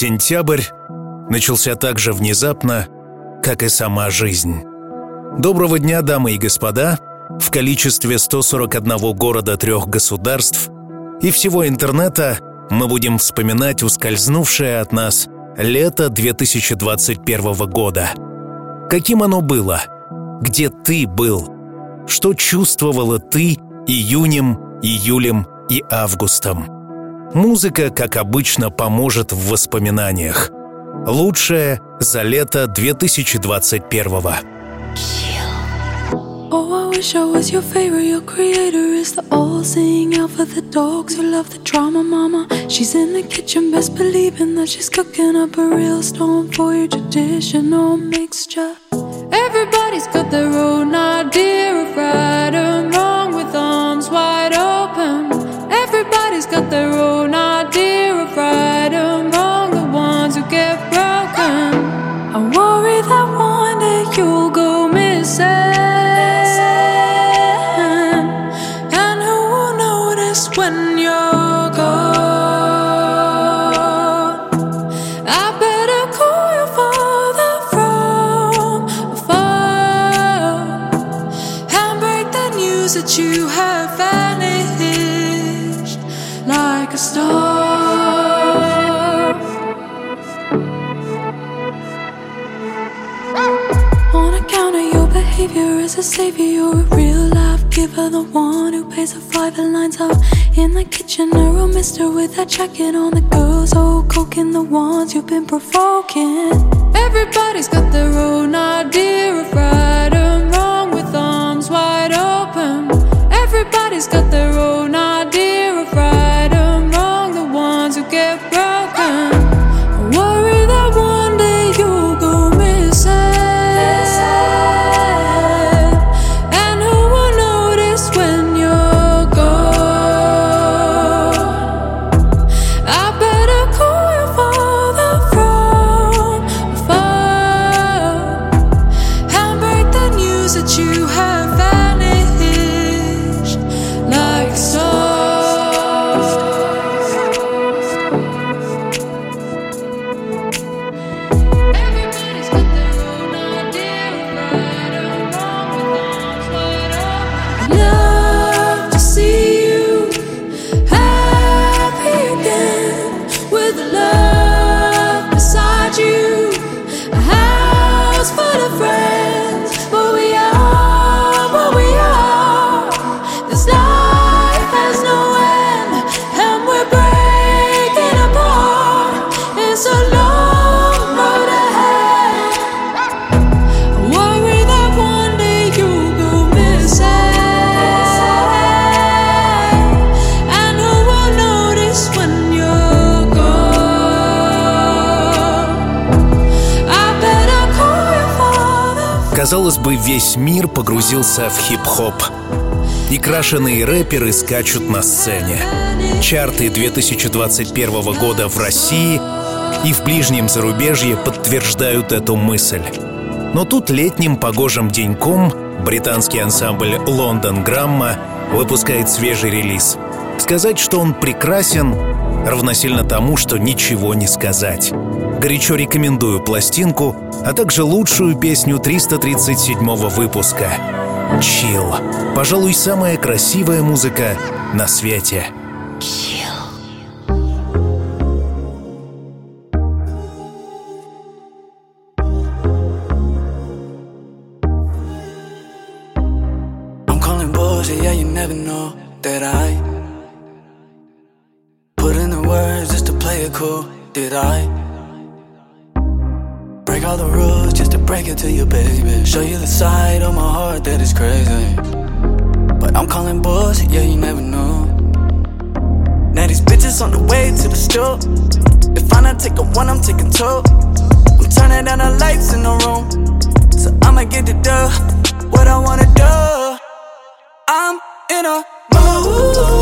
Сентябрь начался так же внезапно, как и сама жизнь. Доброго дня, дамы и господа! В количестве 141 города трех государств и всего интернета мы будем вспоминать ускользнувшее от нас лето 2021 года. Каким оно было? Где ты был? Что чувствовала ты июнем, июлем и августом? Музыка, как обычно, поможет в воспоминаниях. Лучшее за лето 2021 -го. Oh, I wish I was your favorite. Your creator is the all seeing out for the dogs who love the drama, mama. She's in the kitchen, best believing that she's cooking up a real stone for your traditional mixture. Everybody's got their own idea of right and wrong with arms wide open. Everybody's got their own like a star. On account of your behavior as a savior, you're a real life giver, the one who pays the five lines out in the kitchen. A real mister with that jacket on. The girls all coking the ones you've been provoking. Everybody's got their own idea of right and wrong with arms wide open. Everybody's got their own idea Казалось бы, весь мир погрузился в хип-хоп. Некрашенные рэперы скачут на сцене. Чарты 2021 года в России и в ближнем зарубежье подтверждают эту мысль. Но тут летним погожим деньком британский ансамбль «Лондон Грамма» выпускает свежий релиз. Сказать, что он прекрасен, равносильно тому, что ничего не сказать. Горячо рекомендую пластинку, а также лучшую песню 337 выпуска «Чил». Пожалуй, самая красивая музыка на свете. Bullshit, yeah, you never know that I Did I break all the rules just to break it to you, baby? Show you the side of my heart that is crazy. But I'm calling bullshit, yeah, you never know. Now these bitches on the way to the store. If I not taking one, I'm taking two. I'm turning down the lights in the room. So I'ma get to do What I wanna do. I'm in a mood.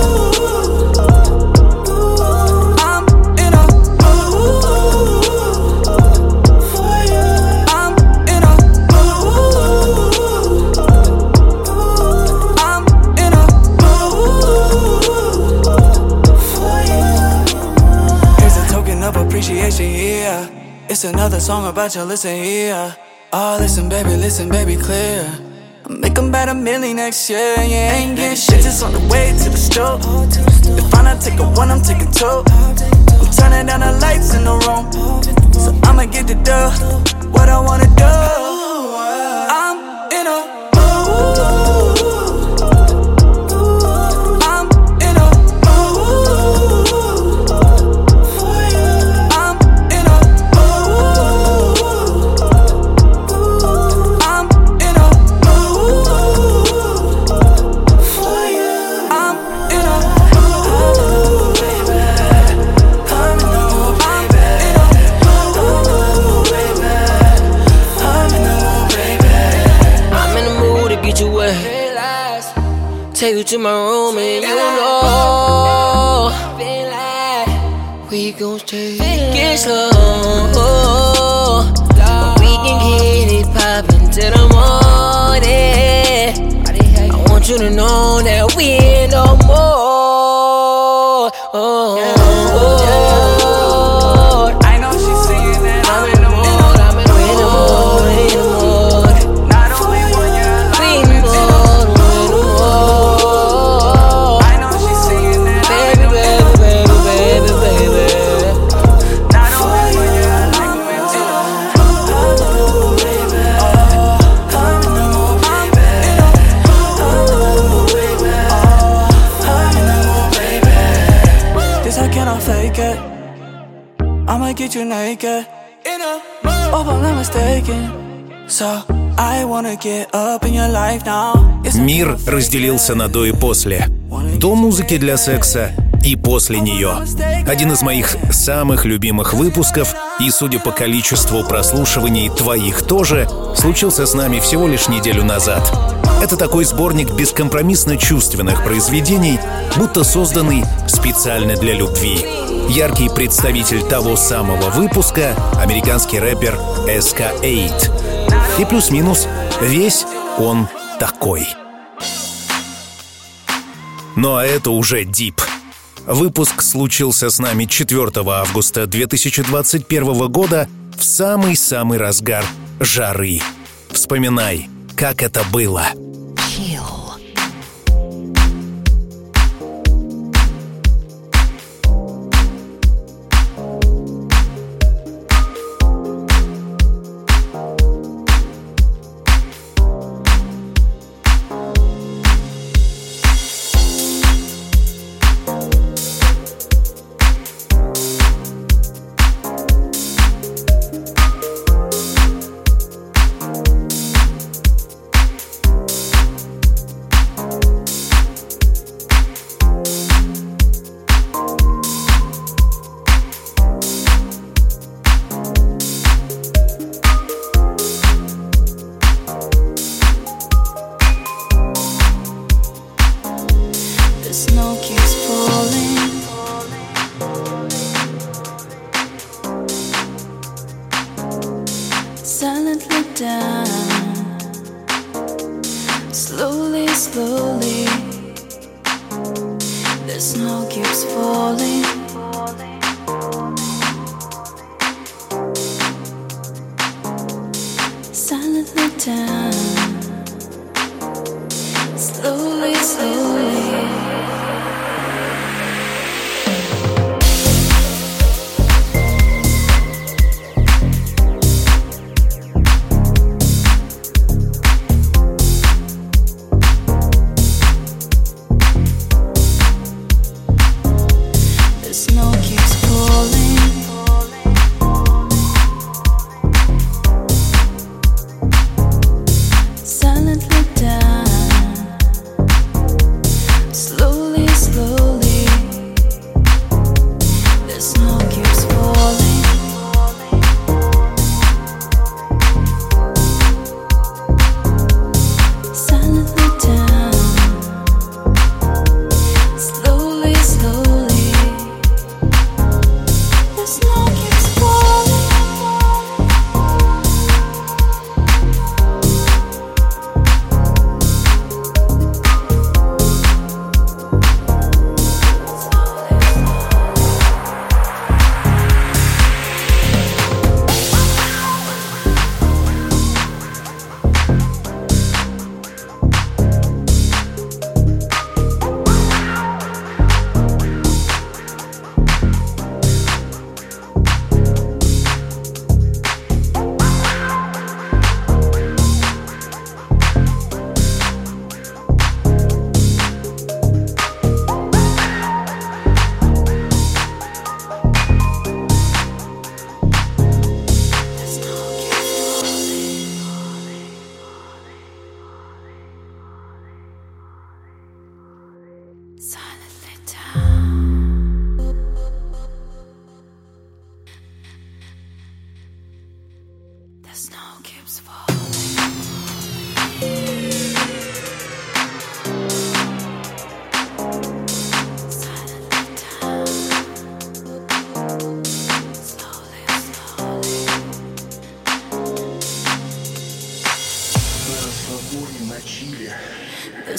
A song about you, listen here. Oh, listen, baby, listen, baby, clear. I make bet a million next year. You ain't getting shit, just on the way to the store. If I not take a one, I'm taking two. I'm turning down the lights in the room. So I'ma get the dough. What I wanna do. I'm in a to my room and you know we gon' take it slow. We can get it poppin' till the morning. I want you to know that we get you naked. Hope I'm not mistaken. So I wanna get up in your life now. Мир разделился на до и после. До музыки для секса и после нее. Один из моих самых любимых выпусков, и, судя по количеству прослушиваний твоих тоже, случился с нами всего лишь неделю назад. Это такой сборник бескомпромиссно чувственных произведений, будто созданный специально для любви. Яркий представитель того самого выпуска — американский рэпер SK8. И плюс-минус весь он такой. Ну а это уже дип. Выпуск случился с нами 4 августа 2021 года в самый-самый разгар жары. Вспоминай, как это было.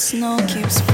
snow keeps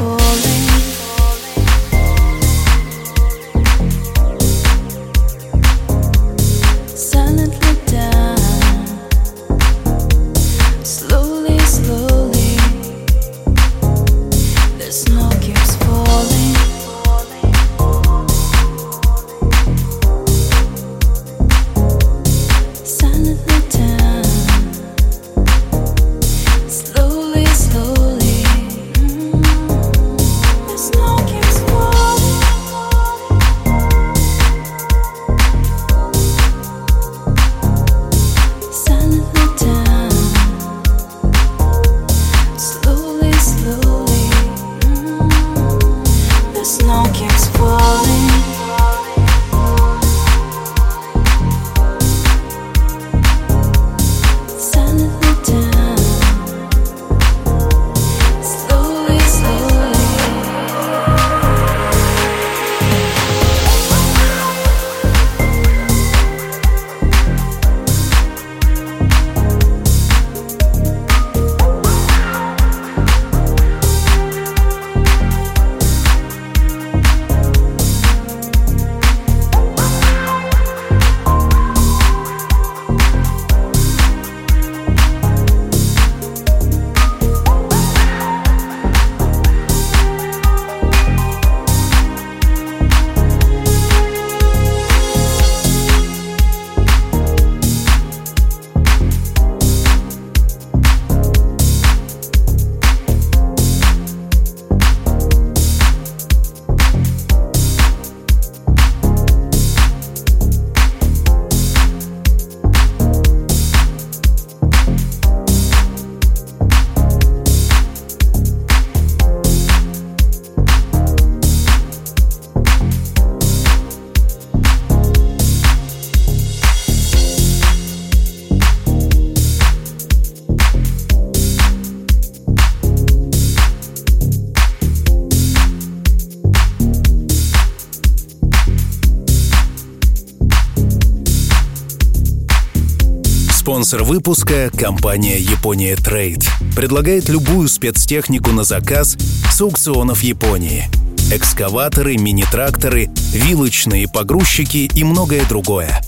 Спонсор выпуска – компания «Япония Трейд». Предлагает любую спецтехнику на заказ с аукционов Японии. Экскаваторы, мини-тракторы, вилочные погрузчики и многое другое.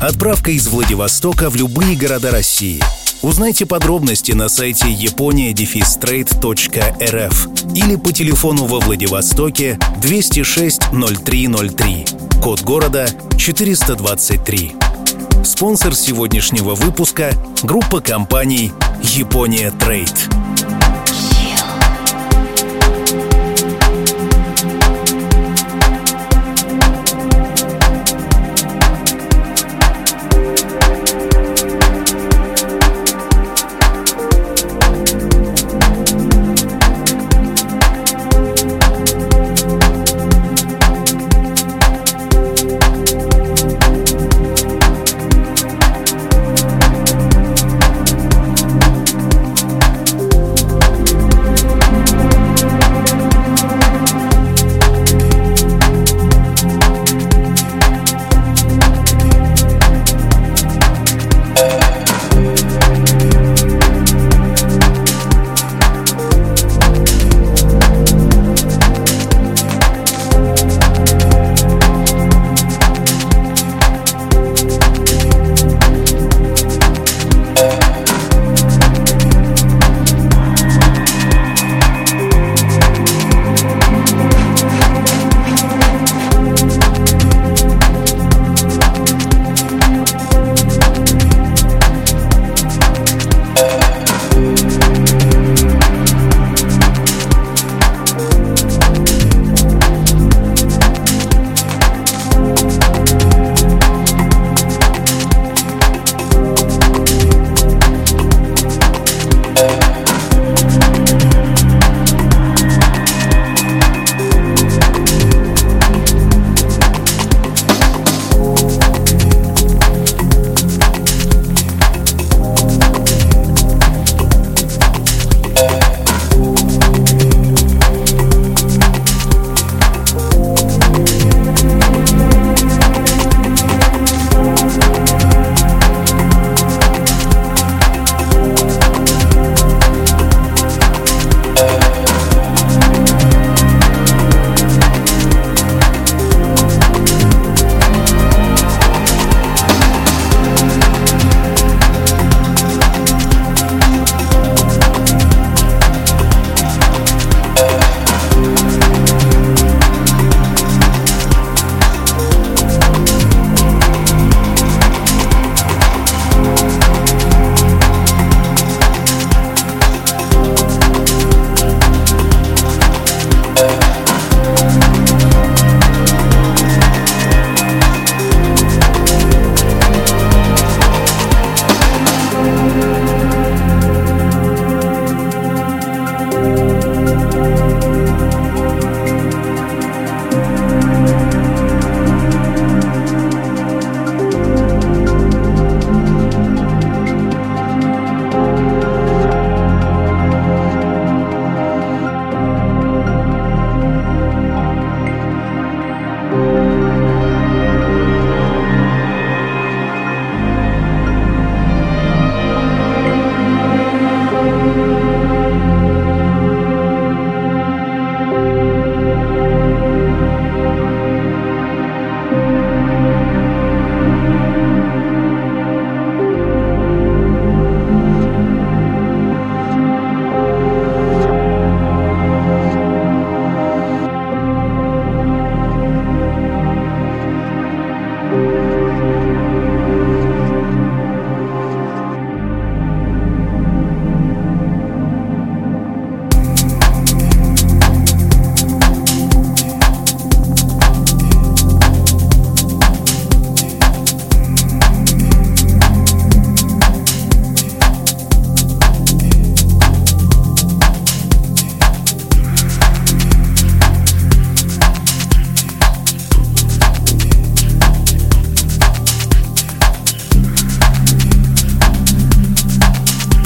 Отправка из Владивостока в любые города России. Узнайте подробности на сайте yaponia-trade.rf или по телефону во Владивостоке 206 0303. Код города 423. Спонсор сегодняшнего выпуска – группа компаний «Япония Трейд».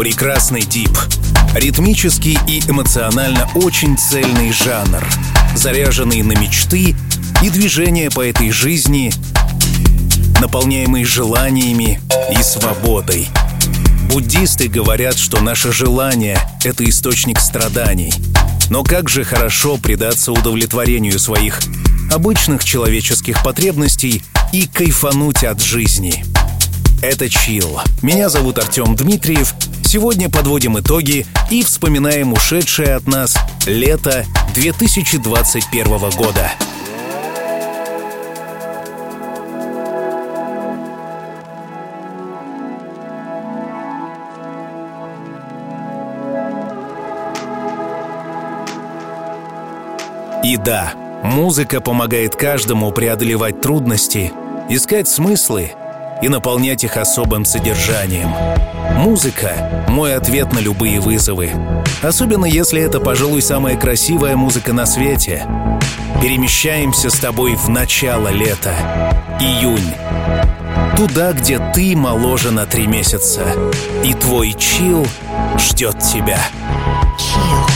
Прекрасный дип. Ритмический и эмоционально очень цельный жанр, заряженный на мечты и движение по этой жизни, наполняемый желаниями и свободой. Буддисты говорят, что наше желание — это источник страданий. Но как же хорошо предаться удовлетворению своих обычных человеческих потребностей и кайфануть от жизни. Это Чил. Меня зовут Артем Дмитриев. Сегодня подводим итоги и вспоминаем ушедшее от нас лето 2021 года. И да, музыка помогает каждому преодолевать трудности, искать смыслы и наполнять их особым содержанием. Музыка — мой ответ на любые вызовы. Особенно если это, пожалуй, самая красивая музыка на свете. Перемещаемся с тобой в начало лета. Июнь. Туда, где ты моложе на три месяца. И твой чил ждет тебя. Чил.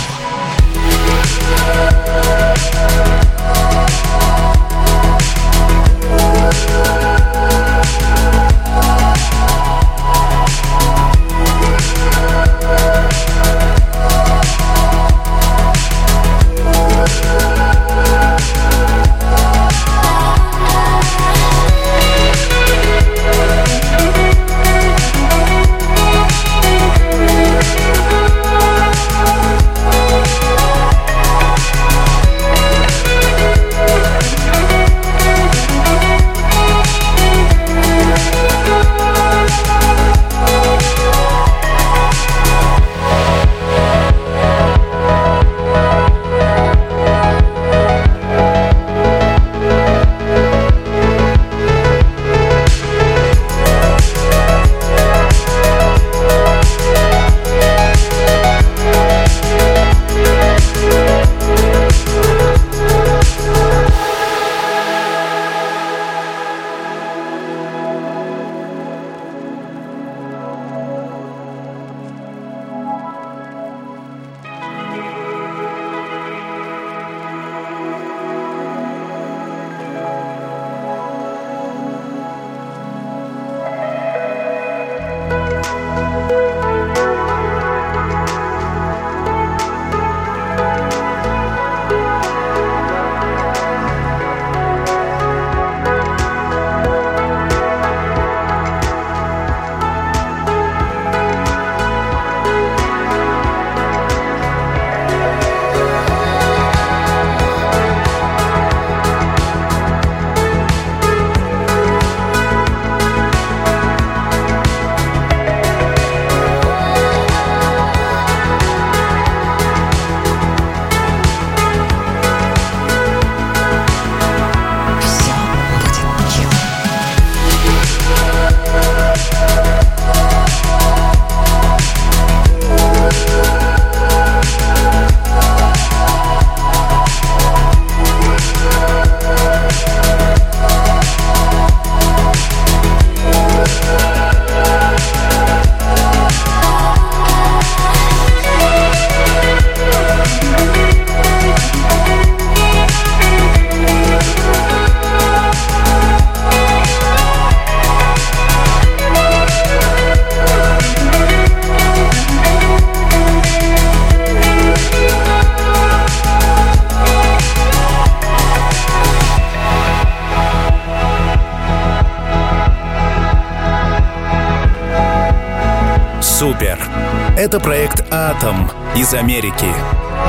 Это проект «Атом» из Америки.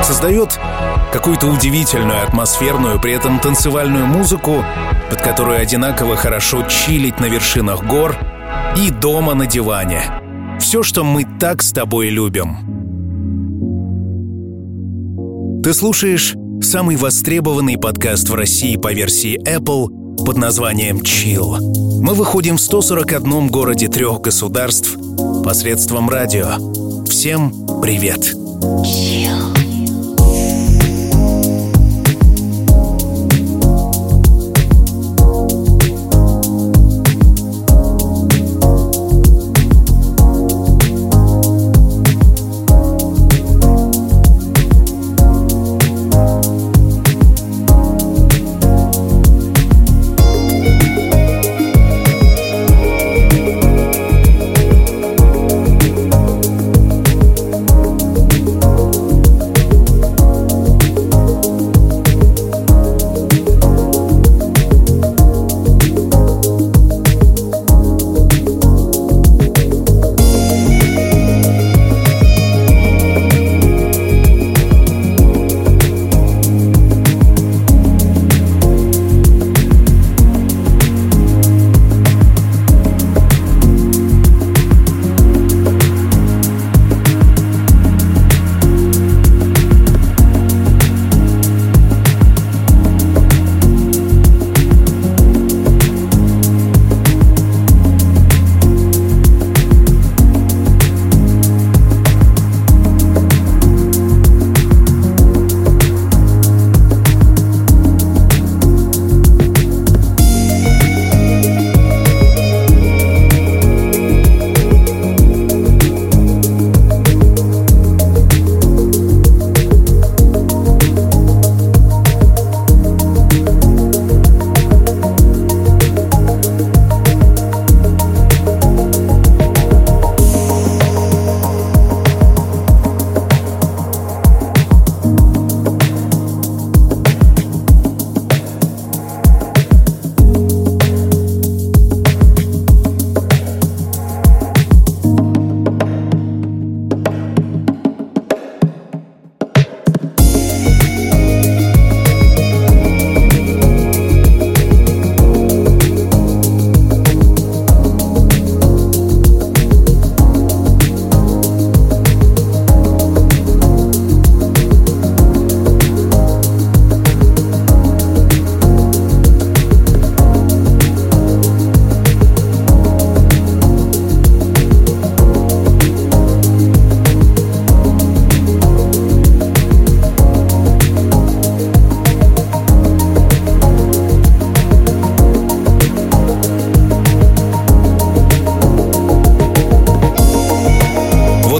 Создает какую-то удивительную атмосферную, при этом танцевальную музыку, под которую одинаково хорошо чилить на вершинах гор и дома на диване. Все, что мы так с тобой любим. Ты слушаешь самый востребованный подкаст в России по версии Apple под названием «Chill». Мы выходим в 141 городе трех государств посредством радио. Всем привет!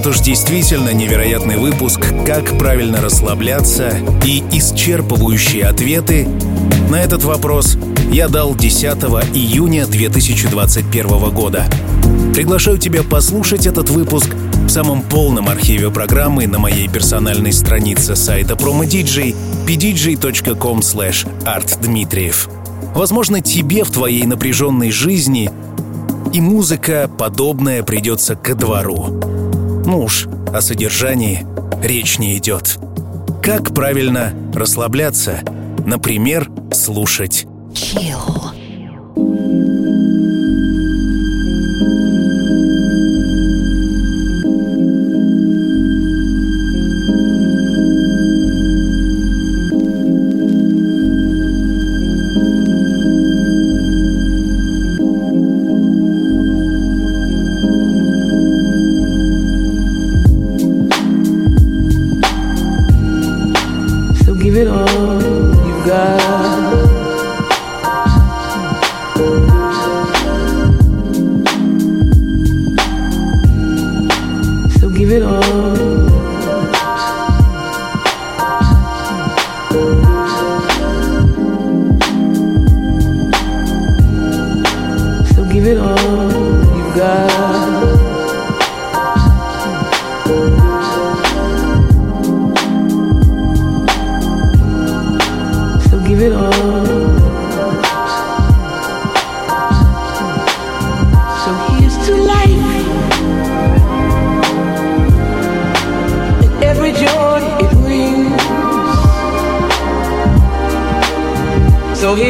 Уж действительно невероятный выпуск «Как правильно расслабляться» и исчерпывающие ответы на этот вопрос я дал 10 июня 2021 года. Приглашаю тебя послушать этот выпуск в самом полном архиве программы на моей персональной странице сайта PromoDJ pdj.com artdmitriev. Возможно, тебе в твоей напряженной жизни и музыка подобная придется ко двору. Ну уж, о содержании речь не идет. Как правильно расслабляться? Например, слушать. Chill.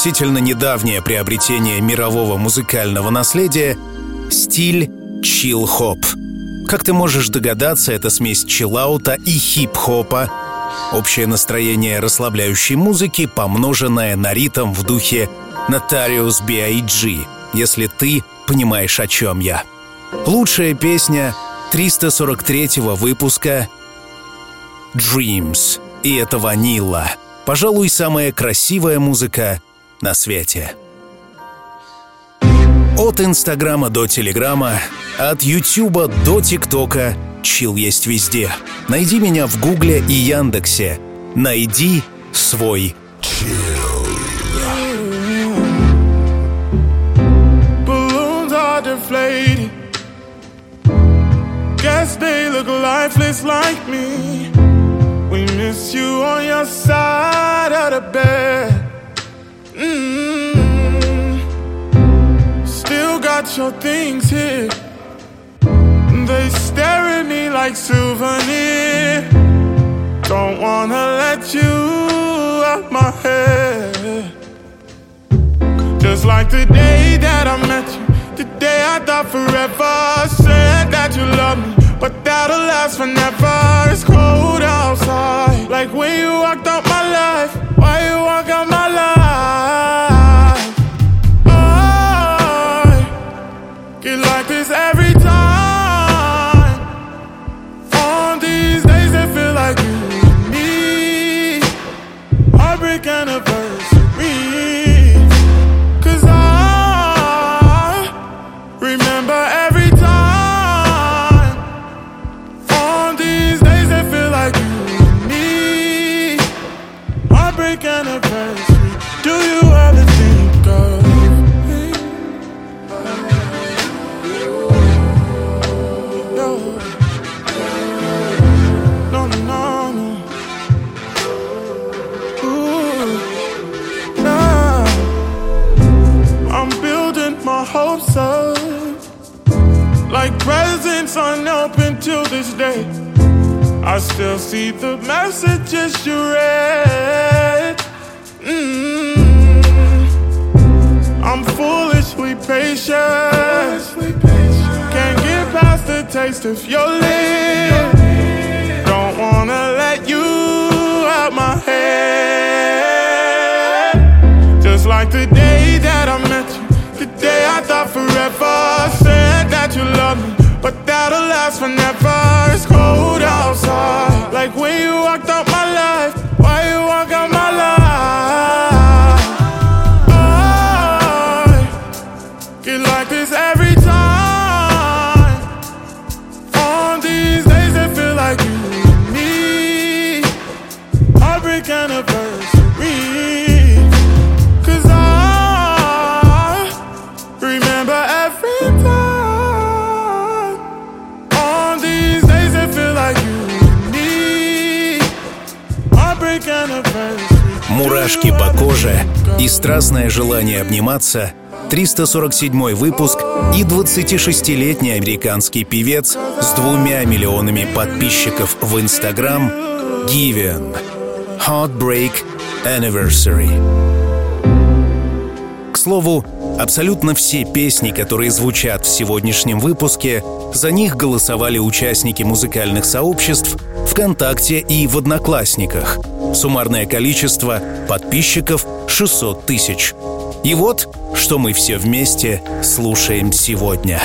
Относительно недавнее приобретение мирового музыкального наследия — стиль чил-хоп. Как ты можешь догадаться, это смесь чиллаута и хип-хопа, общее настроение расслабляющей музыки, помноженное на ритм в духе Notarius B.I.G., если ты понимаешь, о чем я. Лучшая песня 343 выпуска Dreams, и это Ванила — Пожалуй, самая красивая музыка на свете. От Инстаграма до Телеграма, от Ютуба до ТикТока чил есть везде. Найди меня в Гугле и Яндексе. Найди свой чил. Guess they look lifeless like me. We miss you on your side of the bed. Mm-hmm. Still got your things here. They stare at me like souvenir. Don't wanna let you out my head. Just like the day that I met you, the day I thought forever. Said that you love me but that'll last forever. It's cold outside. Like when you walked out my life. Why you walk out la still see the messages you read. Mm-hmm. I'm foolishly patient. Can't get past the taste of your lips. Don't wanna let you out my head. Just like the day that I met you, the day I thought forever. Said that you love me but that'll last forever. It's cold outside, like when you walked Мурашки по коже и страстное желание обниматься 347 выпуск и 26-летний американский певец с двумя миллионами подписчиков в Инстаграм Given Heartbreak Anniversary. К слову, абсолютно все песни, которые звучат в сегодняшнем выпуске, за них голосовали участники музыкальных сообществ ВКонтакте и в Одноклассниках. Суммарное количество подписчиков 600 тысяч. И вот, что мы все вместе слушаем сегодня.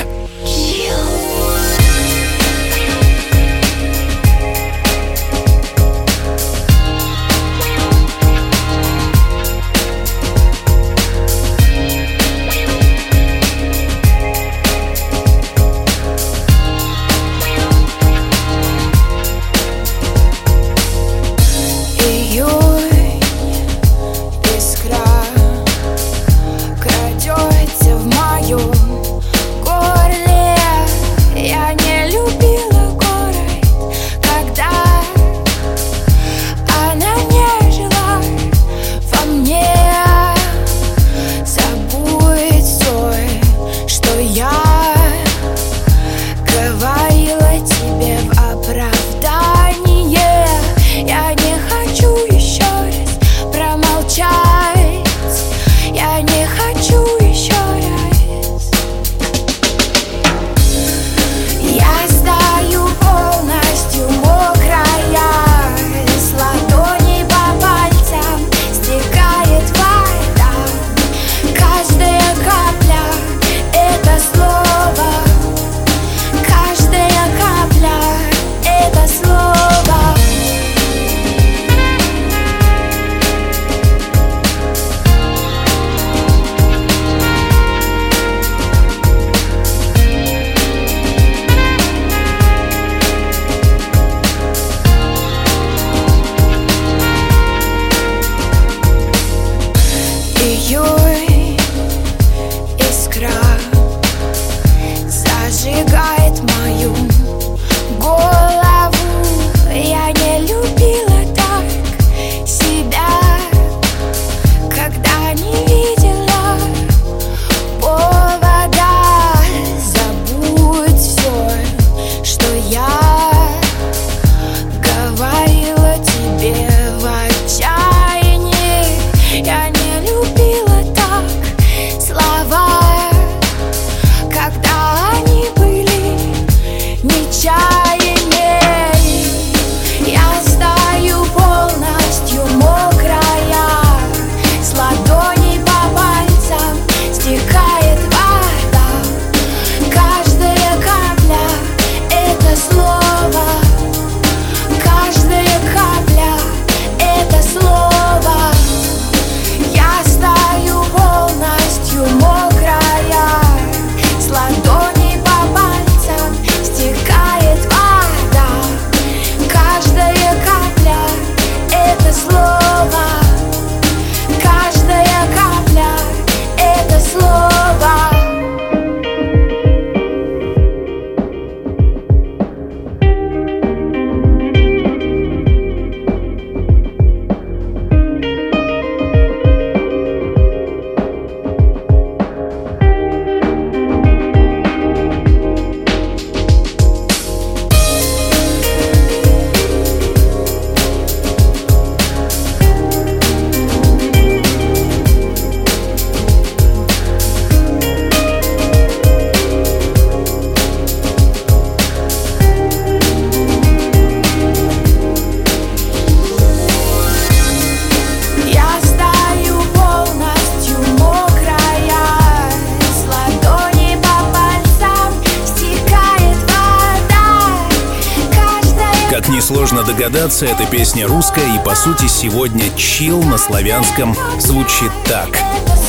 Несложно догадаться, эта песня русская и, по сути, сегодня чил на славянском звучит так.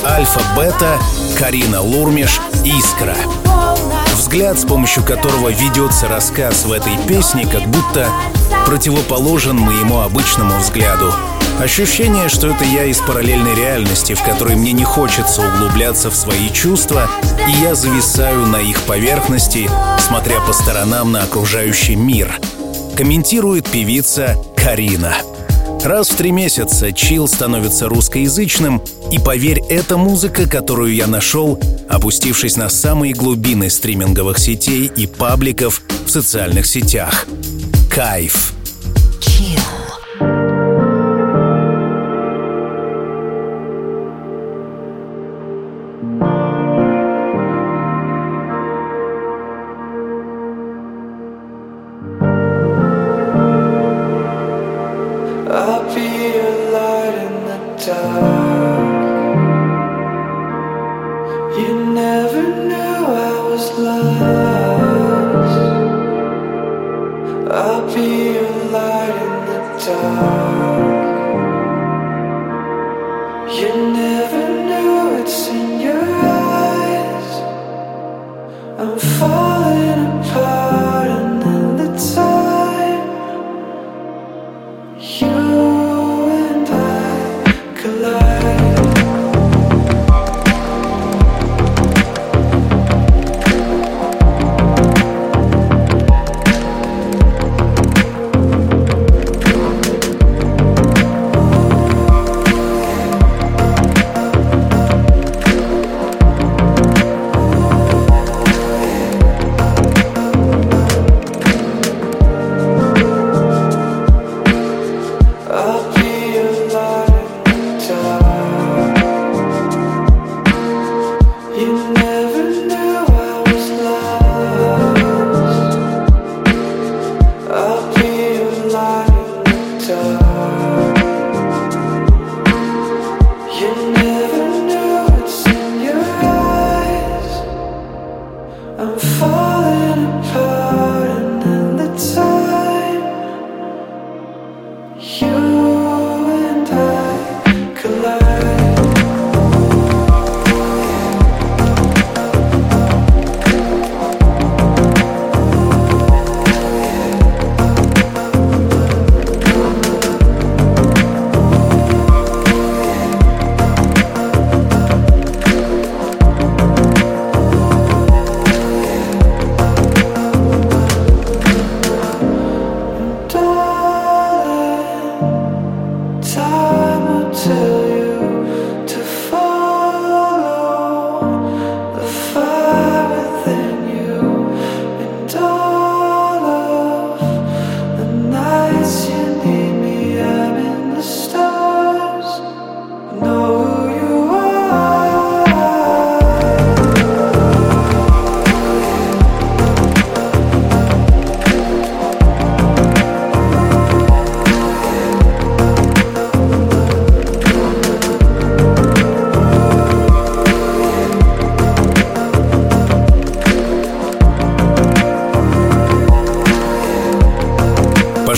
Альфа-бета, Карина Лурмиш, Искра. Взгляд, с помощью которого ведется рассказ в этой песне, как будто противоположен моему обычному взгляду. Ощущение, что это я из параллельной реальности, в которой мне не хочется углубляться в свои чувства, и я зависаю на их поверхности, смотря по сторонам на окружающий мир. Комментирует певица Карина. Раз в три месяца чил становится русскоязычным, и поверь, это музыка, которую я нашел, опустившись на самые глубины стриминговых сетей и пабликов в социальных сетях. Кайф.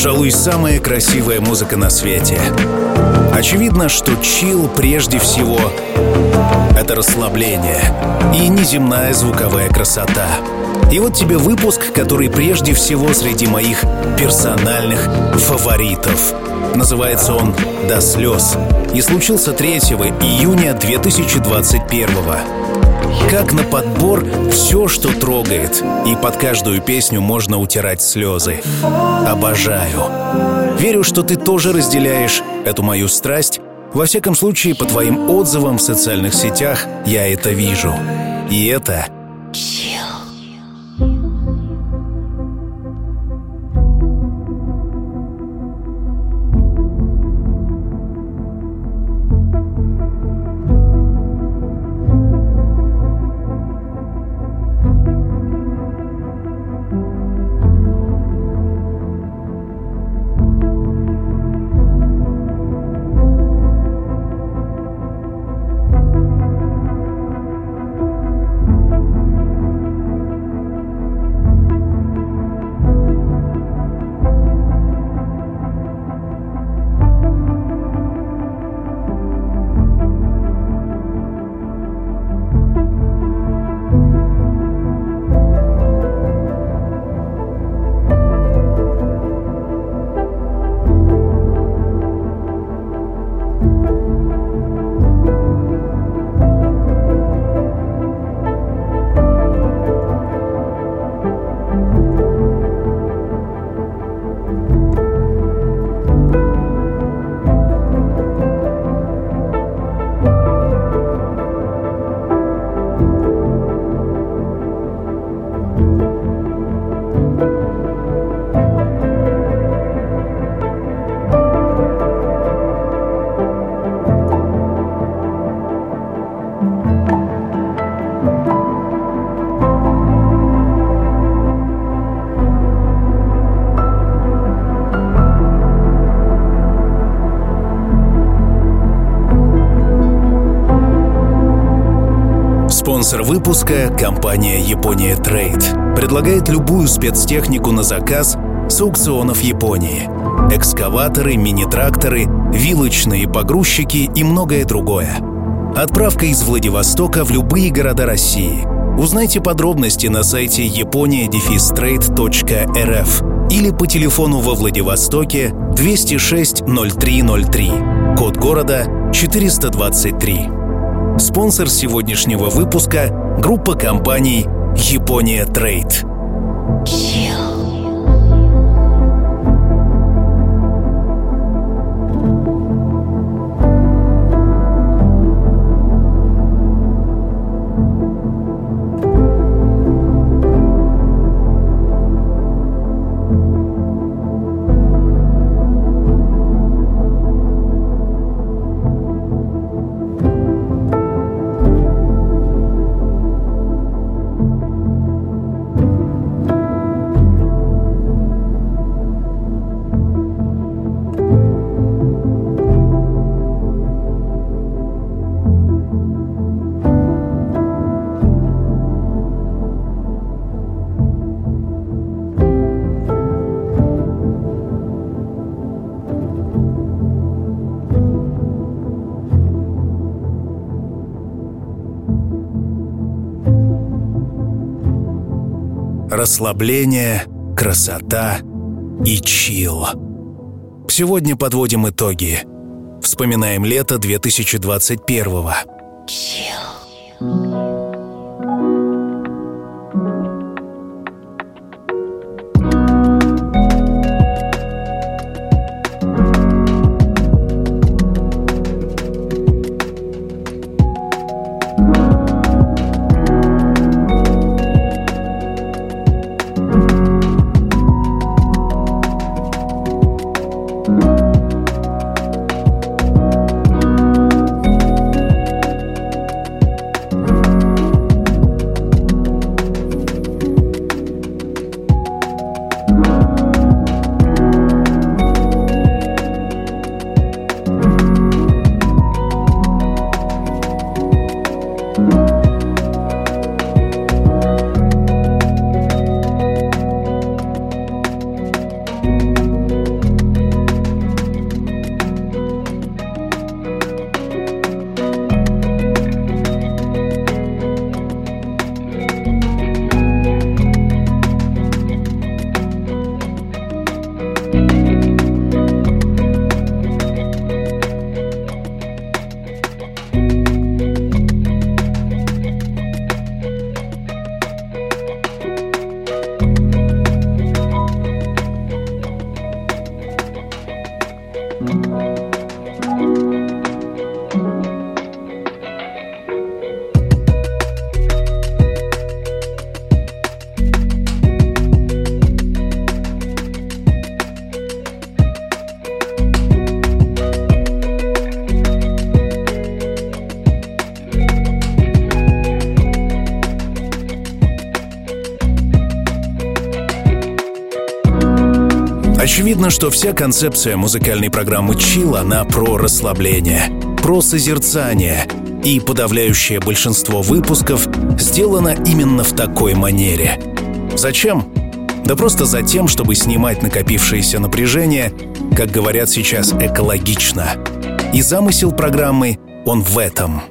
Пожалуй, самая красивая музыка на свете. Очевидно, что чил прежде всего — это расслабление и неземная звуковая красота. И вот тебе выпуск, который прежде всего среди моих персональных фаворитов. Называется он «До слез» и случился 3 июня 2021 года. Как на подбор все, что трогает. И под каждую песню можно утирать слезы. Обожаю. Верю, что ты тоже разделяешь эту мою страсть. Во всяком случае, по твоим отзывам в социальных сетях я это вижу. И это Спонсор выпуска – компания «Япония Трейд». Предлагает любую спецтехнику на заказ с аукционов Японии. Экскаваторы, мини-тракторы, вилочные погрузчики и многое другое. Отправка из Владивостока в любые города России. Узнайте подробности на сайте япония-trade.rf или по телефону во Владивостоке 206 0303, код города 423. Спонсор сегодняшнего выпуска – группа компаний «Япония Трейд». Расслабление, красота и чил. Сегодня подводим итоги. Вспоминаем лето 2021 -го. Chill. Очевидно, что вся концепция музыкальной программы «Чил» она про расслабление, про созерцание, и подавляющее большинство выпусков сделано именно в такой манере. Зачем? Да просто за тем, чтобы снимать накопившееся напряжение, как говорят сейчас, экологично. И замысел программы, он в этом.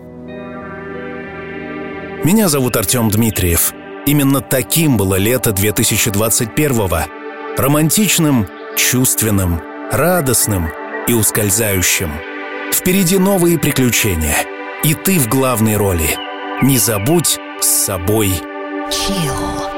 Меня зовут Артем Дмитриев. Именно таким было лето 2021-го. Романтичным, чувственным, радостным и ускользающим. Впереди новые приключения. И ты в главной роли. Не забудь с собой. Chill.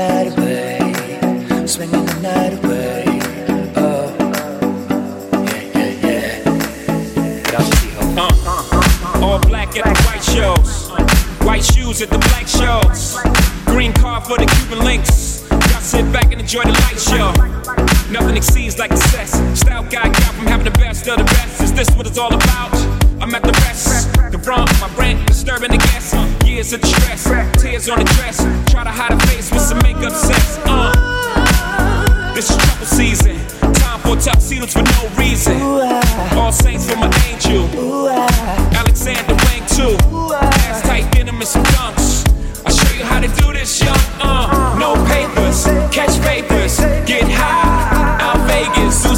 night away, swinging the night away. Oh, all black at the white shows, white shoes at the black shows, green car for the Cuban links. Y'all sit back and enjoy the light show. Nothing exceeds like success. Style guy got from having the best of the best. Is this what it's all about? I'm at the best. Confront my brain, disturbing the guests. Years of distress, tears on the dress. Try to hide a face with some makeup sex. Uh. This is trouble season. Time for tuxedos for no reason. All saints for my angel. Alexander Wang too. Ass tight denim and some dunks. I'll show you how to do this, young. Uh, no papers, catch papers,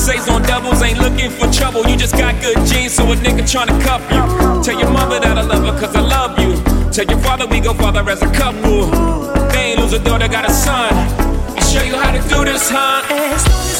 Sousa's on doubles, ain't looking for trouble. You just got good genes, so a nigga tryna cuff you. Tell your mother that I love her, cause I love you. Tell your father we go father as a couple. They ain't lose a daughter, got a son. I'll show you how to do this, huh?